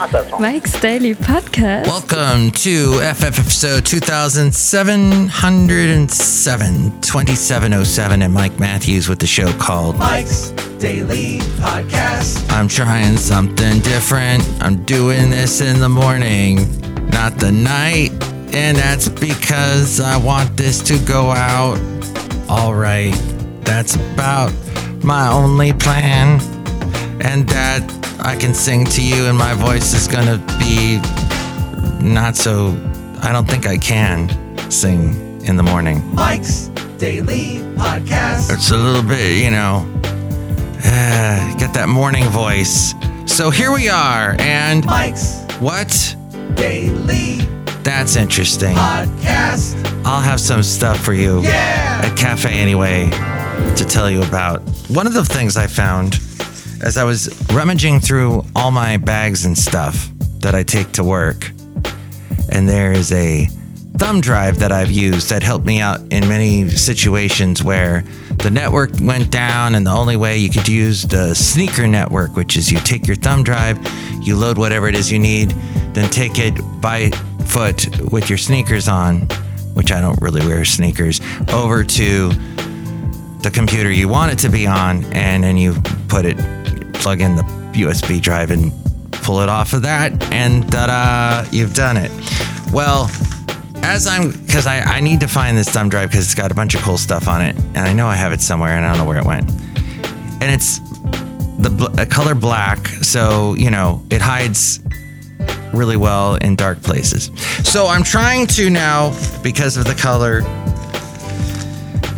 Mike's Daily Podcast. Welcome to FF episode 2707, 2707, and Mike Matthews with the show called Mike's Daily Podcast. I'm trying something different. I'm doing this in the morning, not the night. And that's because I want this to go out. All right. That's about my only plan. And that I can sing to you, and my voice is to be not so. I don't think I can sing in the morning. Mike's Daily Podcast. It's a little bit, you know, uh, get that morning voice. So here we are, and Mike's what? Daily That's interesting. Podcast. I'll have some stuff for you Yeah. at Cafe Anyway to tell you about. One of the things I found as I was rummaging through all my bags and stuff that I take to work, and there is a thumb drive that I've used that helped me out in many situations where the network went down, and the only way you could use the sneaker network, which is you take your thumb drive, you load whatever it is you need, then take it by foot with your sneakers on, which I don't really wear sneakers, over to the computer you want it to be on, and then you put it, plug in the USB drive and pull it off of that, and da da, you've done it. Well, as I'm, because I, I need to find this thumb drive because it's got a bunch of cool stuff on it, and I know I have it somewhere, and I don't know where it went. And it's the bl- color black, so you know it hides really well in dark places. So I'm trying to now, because of the color,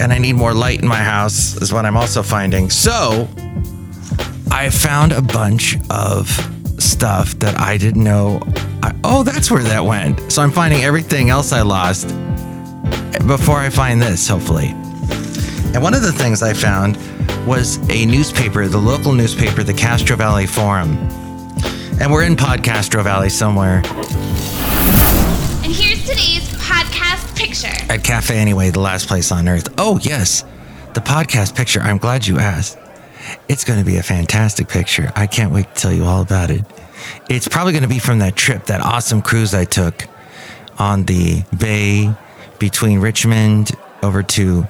and I need more light in my house, is what I'm also finding. So I found a bunch of stuff that I didn't know. I, oh, that's where that went. So I'm finding everything else I lost before I find this, hopefully. And one of the things I found was a newspaper, the local newspaper, the Castro Valley Forum. And we're in Podcastro Valley somewhere And here's today's podcast picture. at Cafe Anyway, the last place on earth. Oh, yes, the podcast picture. I'm glad you asked. It's going to be a fantastic picture. I can't wait to tell you all about it. It's probably going to be from that trip, that awesome cruise I took on the bay between Richmond over to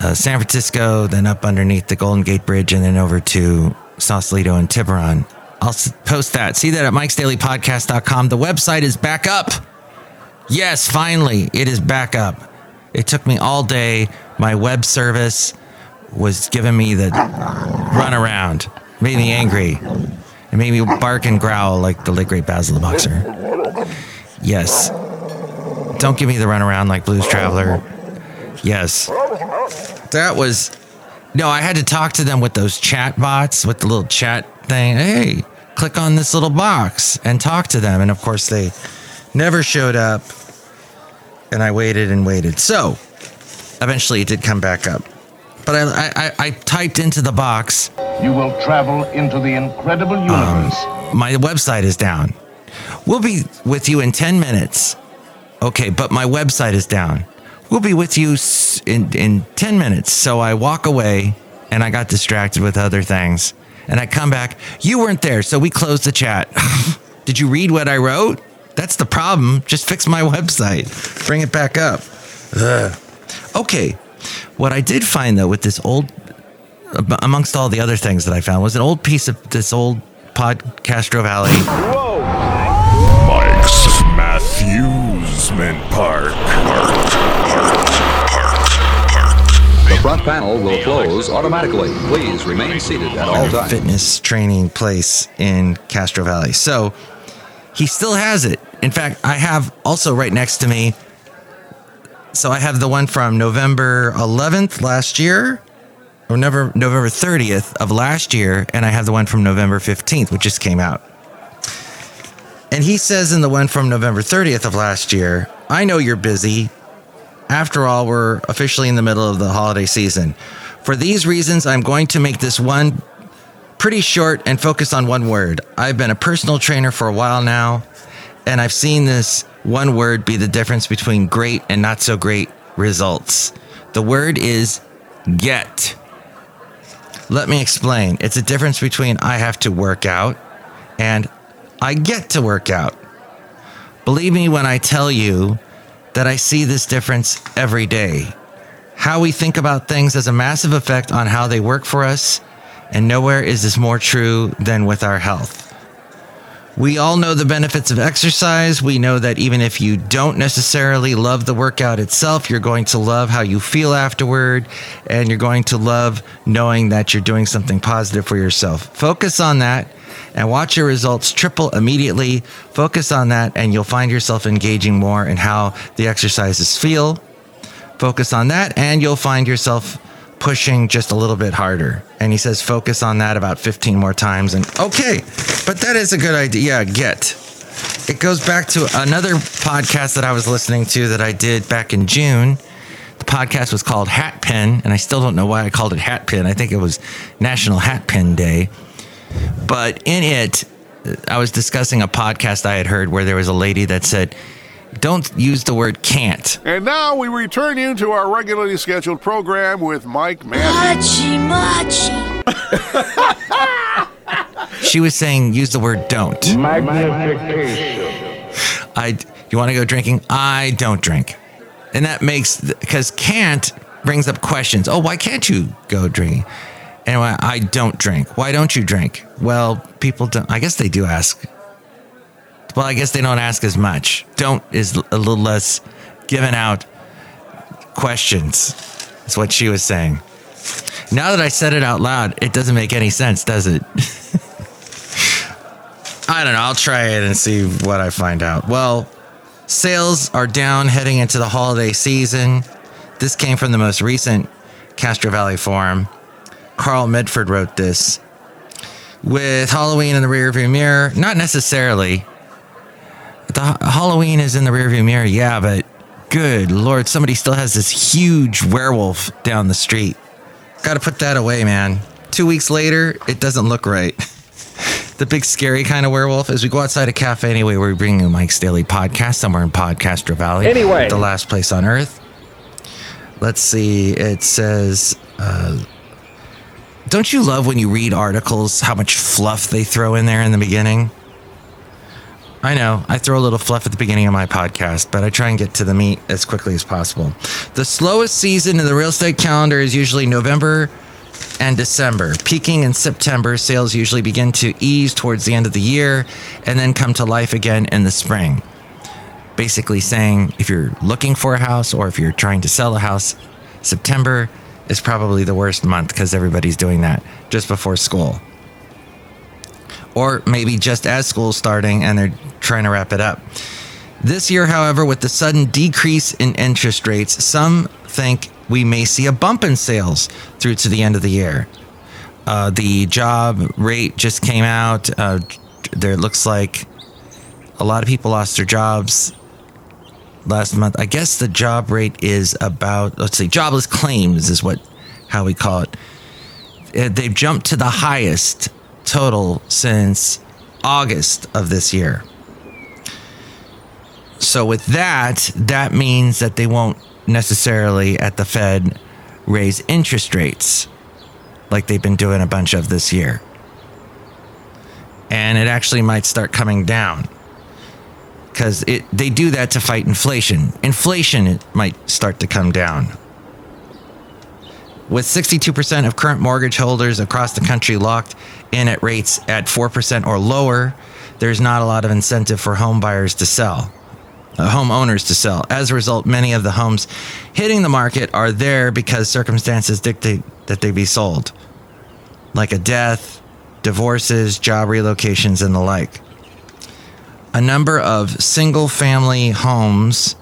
uh, San Francisco, then up underneath the Golden Gate Bridge, and then over to Sausalito and Tiburon. I'll post that. See that at mikesdailypodcast.com. The website is back up. Yes, finally, it is back up. It took me all day. My web service was giving me the runaround, made me angry. It made me bark and growl like the late great Basil the Boxer. Yes. Don't give me the runaround like Blues Traveler. Yes. That was. No, I had to talk to them with those chat bots, with the little chat thing. Hey, click on this little box and talk to them. And of course, they never showed up. And I waited and waited. So eventually it did come back up. But I, I, I, typed into the box, You will travel into the incredible um, universe. my website is down. We'll be with you in 10 minutes. Okay, but my website is down. We'll be with you in, in 10 minutes. So I walk away and I got distracted with other things. And I come back. You weren't there, so we closed the chat. Did you read what I wrote? That's the problem. Just fix my website, bring it back up. Ugh. Okay. What I did find though with this old amongst all the other things that I found, was an old piece of this old pod Castro Valley. Whoa! Mike's Matthewsman Park. Park. Park. Park. Park. The front panel will close automatically. Please remain seated at all times. fitness training place in Castro Valley. So he still has it. In fact, I have also right next to me. So I have the one from November 11th last year, or November November 30th of last year, and I have the one from November 15th, which just came out. And he says in the one from November 30th of last year, I know you're busy. After all, we're officially in the middle of the holiday season. For these reasons, I'm going to make this one pretty short and focus on one word. I've been a personal trainer for a while now, and I've seen this one word be the difference between great and not so great results. The word is get. Let me explain. It's a difference between I have to work out and I get to work out. Believe me when I tell you that I see this difference every day. How we think about things has a massive effect on how they work for us, and nowhere is this more true than with our health. We all know the benefits of exercise. We know that even if you don't necessarily love the workout itself, you're going to love how you feel afterward, and you're going to love knowing that you're doing something positive for yourself. Focus on that and watch your results triple immediately. Focus on that, and you'll find yourself engaging more in how the exercises feel. Focus on that, and you'll find yourself pushing just a little bit harder. And he says, focus on that about 15 more times. And okay, but that is a good idea. Yeah, get. It goes back to another podcast that I was listening to that I did back in June. The podcast was called Hat Pin, and I still don't know why I called it Hat Pin. I think it was National Hat Pin Day. But in it, I was discussing a podcast I had heard where there was a lady that said, don't use the word can't. And now we return you to our regularly scheduled program with Mike Matthews. Machi, machi. She was saying use the word don't. Magnification. I you want to go drinking? I don't drink. And that makes because can't brings up questions. Oh, why can't you go drinking? Anyway, I don't drink. Why don't you drink? Well, people don't. I guess they do ask. Well, I guess they don't ask as much. Don't is a little less given out questions. Is what she was saying. Now that I said it out loud, it doesn't make any sense, does it? I don't know. I'll try it and see what I find out. Well, sales are down heading into the holiday season. This came from the most recent Castro Valley Forum. Carl Medford wrote this. With Halloween in the rearview mirror, not necessarily. The Halloween is in the rearview mirror, yeah, but good lord, somebody still has this huge werewolf down the street. Got to put that away, man. Two weeks later, it doesn't look right. the big scary kind of werewolf. As we go outside a cafe anyway, we're bringing you Mike's Daily Podcast somewhere in Podcastro Valley. Anyway. the last place on earth. Let's see. It says, uh, "Don't you love when you read articles how much fluff they throw in there in the beginning?" I know. I throw a little fluff at the beginning of my podcast, but I try and get to the meat as quickly as possible. The slowest season in the real estate calendar is usually November and December. Peaking in September, sales usually begin to ease towards the end of the year and then come to life again in the spring. Basically, saying if you're looking for a house or if you're trying to sell a house, September is probably the worst month because everybody's doing that just before school or maybe just as school's starting and they're trying to wrap it up. This year, however, with the sudden decrease in interest rates, some think we may see a bump in sales through to the end of the year. Uh, the job rate just came out. Uh, there looks like a lot of people lost their jobs last month. I guess the job rate is about let's see, jobless claims is what how we call it. Uh, They've jumped to the highest total since August of this year. So with that, that means that they won't necessarily at the Fed raise interest rates like they've been doing a bunch of this year. And it actually might start coming down because they do that to fight inflation. Inflation might start to come down. With 62% of current mortgage holders across the country locked in at rates at 4% or lower, there's not a lot of incentive for home buyers to sell, uh, homeowners to sell. As a result, many of the homes hitting the market are there because circumstances dictate that they be sold, like a death, divorces, job relocations, and the like. A number of single family homes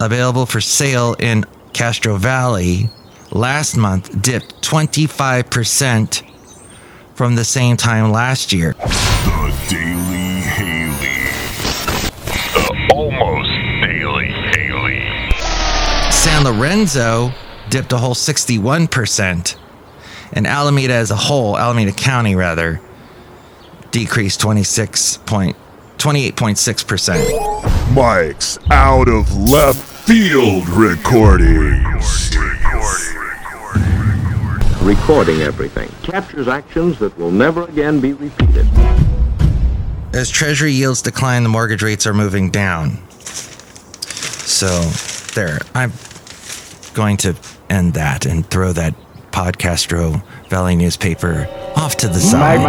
available for sale in Castro Valley last month dipped 25% from the same time last year. The Daily Haley. The almost Daily Haley. San Lorenzo dipped a whole 61%. And Alameda as a whole, Alameda County rather, decreased 26 point, 28.6%. Mike's out of left field recordings. Recording everything captures actions that will never again be repeated. As Treasury yields decline, the mortgage rates are moving down. So, there. I'm going to end that and throw that Podcastro Valley newspaper off to the side.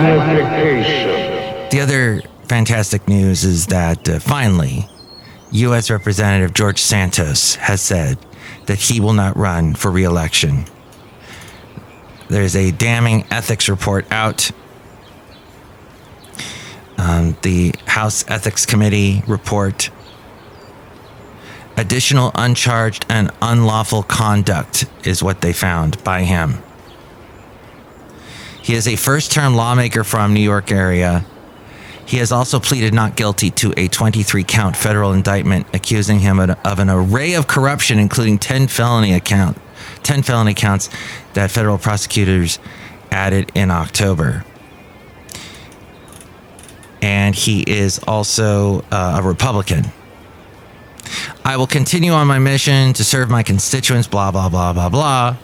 The other fantastic news is that uh, finally, U.S. Representative George Santos has said that he will not run for re election. There's a damning ethics report out. Um, the House Ethics Committee report. Additional uncharged and unlawful conduct is what they found by him. He is a first term lawmaker from New York area. He has also pleaded not guilty to a 23 count federal indictment accusing him of an array of corruption, including 10 felony account, 10 felony counts that federal prosecutors added in October. And he is also uh, a Republican. I will continue on my mission to serve my constituents, blah, blah, blah, blah, blah.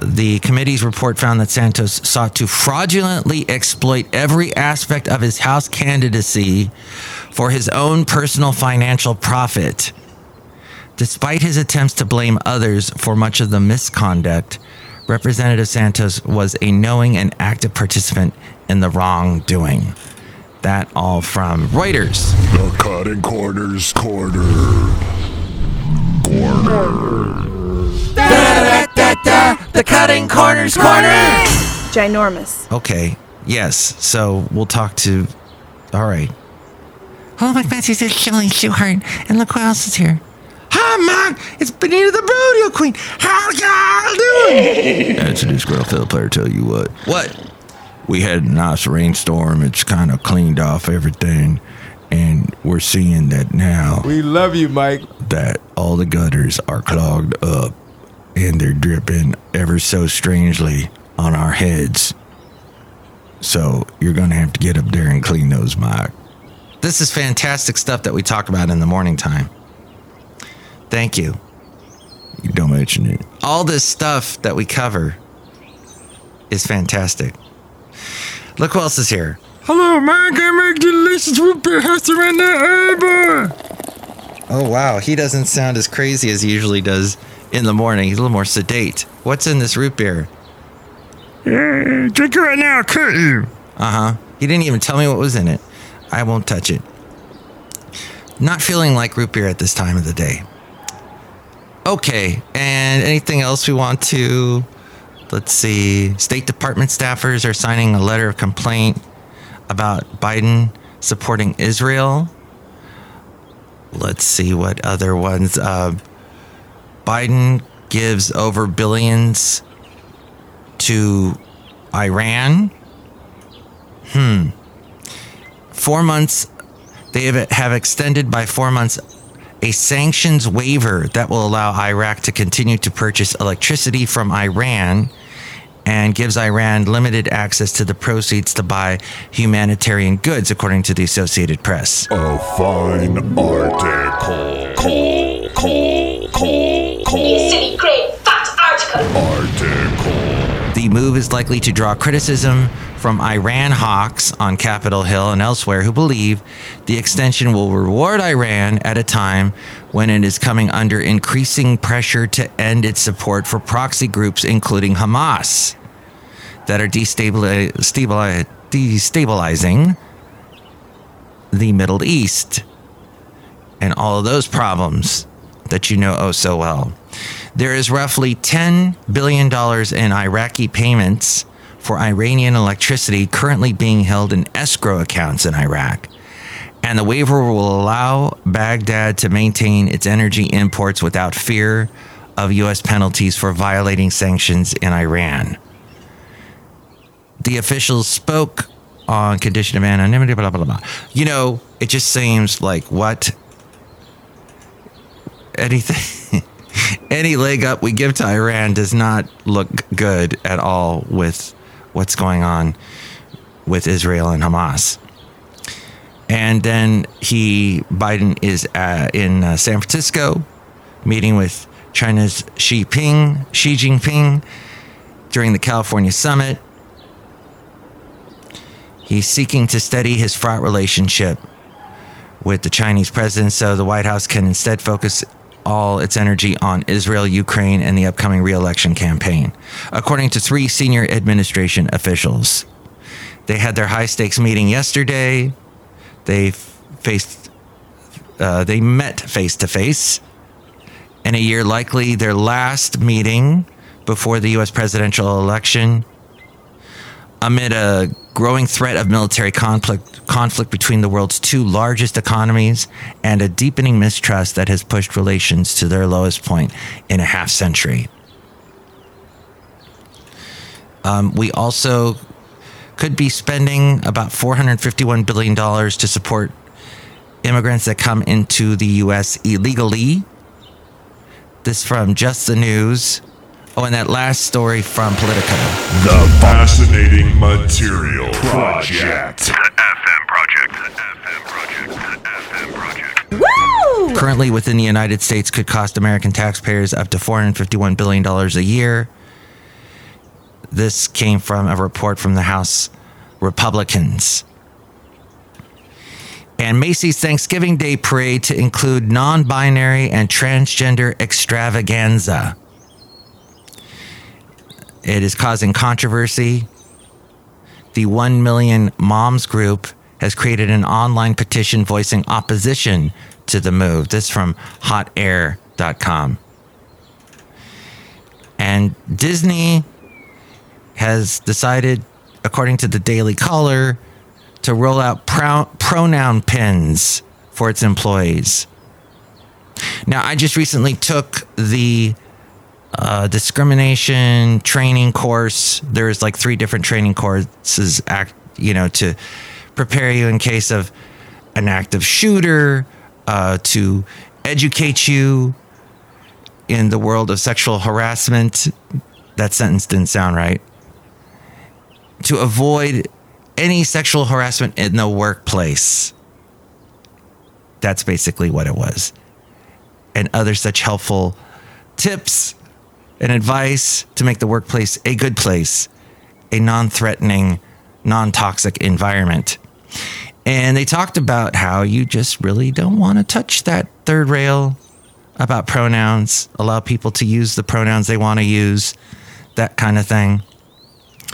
The committee's report found that Santos sought to fraudulently exploit every aspect of his House candidacy for his own personal financial profit. Despite his attempts to blame others for much of the misconduct, Representative Santos was a knowing and active participant in the wrongdoing. That all from Reuters. The cutting corners corner. Corner. Da, da, da, da, da. The cutting corners corner. Ginormous. Okay. Yes. So we'll talk to. All right. Hello, Mike Matthews. It's Shelley Shuhart. And look who else is here. Hi, Mike. It's Benita the Rodeo Queen. How y'all doing? That's this girl fiddle player. Tell you what. What? We had a nice rainstorm. It's kind of cleaned off everything. And we're seeing that now. We love you, Mike. That all the gutters are clogged up and they're dripping ever so strangely on our heads. So you're going to have to get up there and clean those, Mike. This is fantastic stuff that we talk about in the morning time. Thank you. You don't mention it. All this stuff that we cover is fantastic. Look who else is here. Hello, Mike. I make delicious root beer house around the Oh, wow. He doesn't sound as crazy as he usually does in the morning. He's a little more sedate. What's in this root beer? Yeah, drink it right now. I'll cut you. Uh huh. He didn't even tell me what was in it. I won't touch it. Not feeling like root beer at this time of the day. Okay, and anything else we want to? Let's see. State Department staffers are signing a letter of complaint about Biden supporting Israel. Let's see what other ones. Uh, Biden gives over billions to Iran. Hmm. Four months, they have, have extended by four months a sanctions waiver that will allow Iraq to continue to purchase electricity from Iran and gives Iran limited access to the proceeds to buy humanitarian goods, according to the Associated Press. A fine article. Call, call, call, call. You silly, great, fat article. Article. Move is likely to draw criticism from Iran hawks on Capitol Hill and elsewhere who believe the extension will reward Iran at a time when it is coming under increasing pressure to end its support for proxy groups, including Hamas, that are destabilizing the Middle East and all of those problems that you know oh so well. There is roughly $10 billion in Iraqi payments for Iranian electricity currently being held in escrow accounts in Iraq. And the waiver will allow Baghdad to maintain its energy imports without fear of U.S. penalties for violating sanctions in Iran. The officials spoke on condition of anonymity, blah, blah, blah. You know, it just seems like what? Anything. any leg up we give to Iran does not look good at all with what's going on with Israel and Hamas. And then he, Biden, is uh, in uh, San Francisco meeting with China's Xi Jinping, Xi Jinping during the California summit. He's seeking to steady his fraught relationship with the Chinese president so the White House can instead focus all its energy on Israel, Ukraine, and the upcoming re-election campaign, according to three senior administration officials. They had their high stakes meeting yesterday. They faced, uh, they met face to face in a year likely their last meeting before the U.S. presidential election amid a growing threat of military conflict, conflict between the world's two largest economies and a deepening mistrust that has pushed relations to their lowest point in a half century. Um, we also could be spending about $451 billion to support immigrants that come into the U.S. illegally. This from Just the News. Oh, and that last story from Politico. The Fascinating Material Project. FM Project. FM Project. FM Project. Woo! Currently within the United States could cost American taxpayers up to $451 billion a year. This came from a report from the House Republicans. And Macy's Thanksgiving Day parade to include non binary and transgender extravaganza. It is causing controversy. The 1 Million Moms Group has created an online petition voicing opposition to the move. This from hotair.com. And Disney has decided, according to the Daily Caller, to roll out pro- pronoun pins for its employees. Now, I just recently took the uh, discrimination training course. There's like three different training courses, act, you know, to prepare you in case of an active shooter, uh, to educate you in the world of sexual harassment. That sentence didn't sound right. To avoid any sexual harassment in the workplace. That's basically what it was. And other such helpful tips and advice to make the workplace a good place, a non threatening, non toxic environment. And they talked about how you just really don't want to touch that third rail about pronouns, allow people to use the pronouns they want to use, that kind of thing.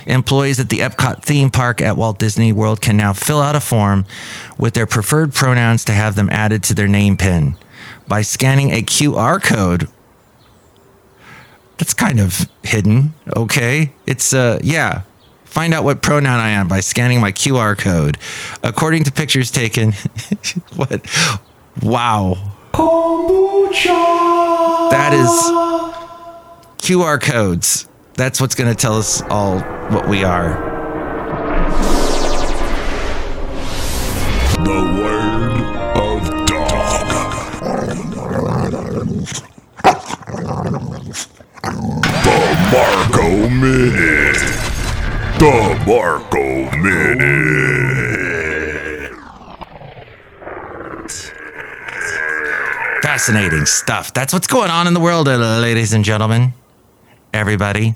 Employees at the Epcot theme park at Walt Disney World can now fill out a form with their preferred pronouns to have them added to their name pin by scanning a QR code that's kind of hidden. Okay. It's, uh, yeah. Find out what pronoun I am by scanning my QR code. According to pictures taken, what? Wow. Kombucha. That is QR codes. That's what's going to tell us all what we are. The word Marco Minute. The Marco Minute. Fascinating stuff. That's what's going on in the world, uh, ladies and gentlemen. Everybody.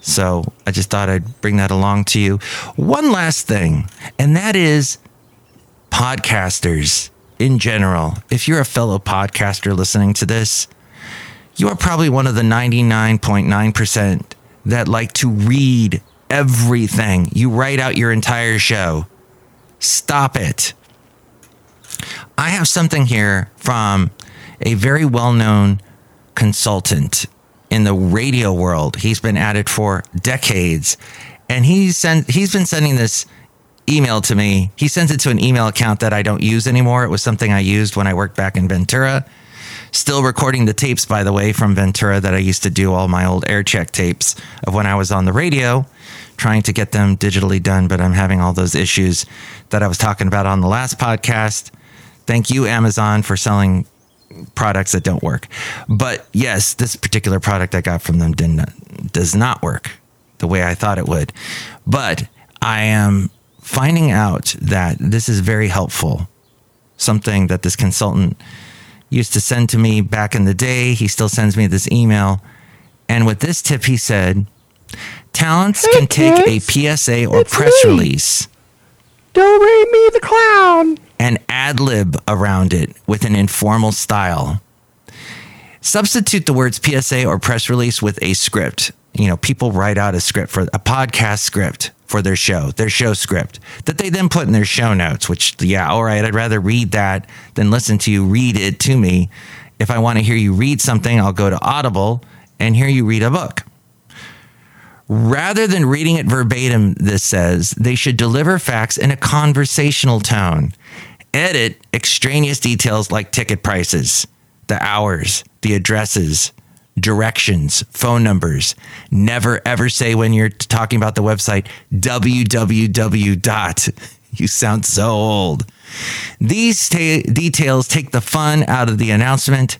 So I just thought I'd bring that along to you. One last thing, and that is podcasters in general. If you're a fellow podcaster listening to this, you are probably one of the 99.9% that like to read everything. You write out your entire show. Stop it. I have something here from a very well known consultant in the radio world. He's been at it for decades. And he's, sent, he's been sending this email to me. He sends it to an email account that I don't use anymore. It was something I used when I worked back in Ventura. Still recording the tapes, by the way, from Ventura that I used to do all my old air check tapes of when I was on the radio, trying to get them digitally done. But I'm having all those issues that I was talking about on the last podcast. Thank you, Amazon, for selling products that don't work. But yes, this particular product I got from them did not, does not work the way I thought it would. But I am finding out that this is very helpful. Something that this consultant used to send to me back in the day. He still sends me this email. And with this tip, he said, Talents hey, can take kids. a PSA or it's press me. release. Don't rate me the clown. And ad lib around it with an informal style. Substitute the words PSA or press release with a script. You know, people write out a script for a podcast script for their show, their show script that they then put in their show notes, which, yeah, all right, I'd rather read that than listen to you read it to me. If I want to hear you read something, I'll go to Audible and hear you read a book. Rather than reading it verbatim, this says they should deliver facts in a conversational tone. Edit extraneous details like ticket prices, the hours, the addresses, directions, phone numbers. Never ever say when you're talking about the website www. dot. You sound so old. These ta- details take the fun out of the announcement.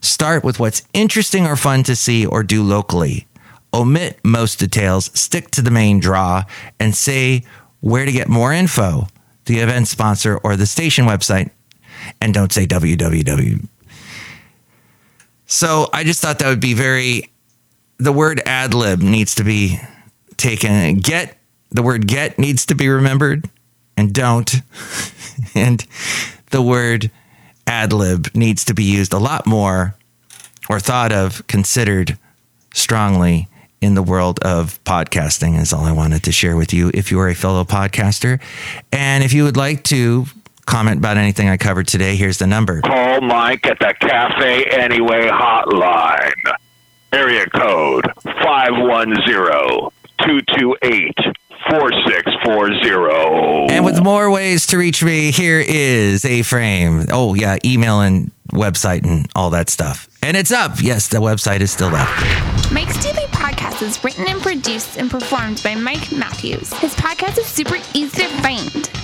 Start with what's interesting or fun to see or do locally. Omit most details, stick to the main draw, and say where to get more info, the event sponsor or the station website. And don't say www so I just thought that would be very. The word ad lib needs to be taken. Get the word get needs to be remembered, and don't. and the word ad lib needs to be used a lot more, or thought of, considered strongly in the world of podcasting. Is all I wanted to share with you. If you are a fellow podcaster, and if you would like to comment about anything I covered today, here's the number. Call Mike at the Cafe Anyway hotline. Area code 510 228 4640. And with more ways to reach me, here is A Frame. Oh, yeah, email and website and all that stuff. And it's up. Yes, the website is still up. Mike's Daily Podcast is written and produced and performed by Mike Matthews. His podcast is super easy to find.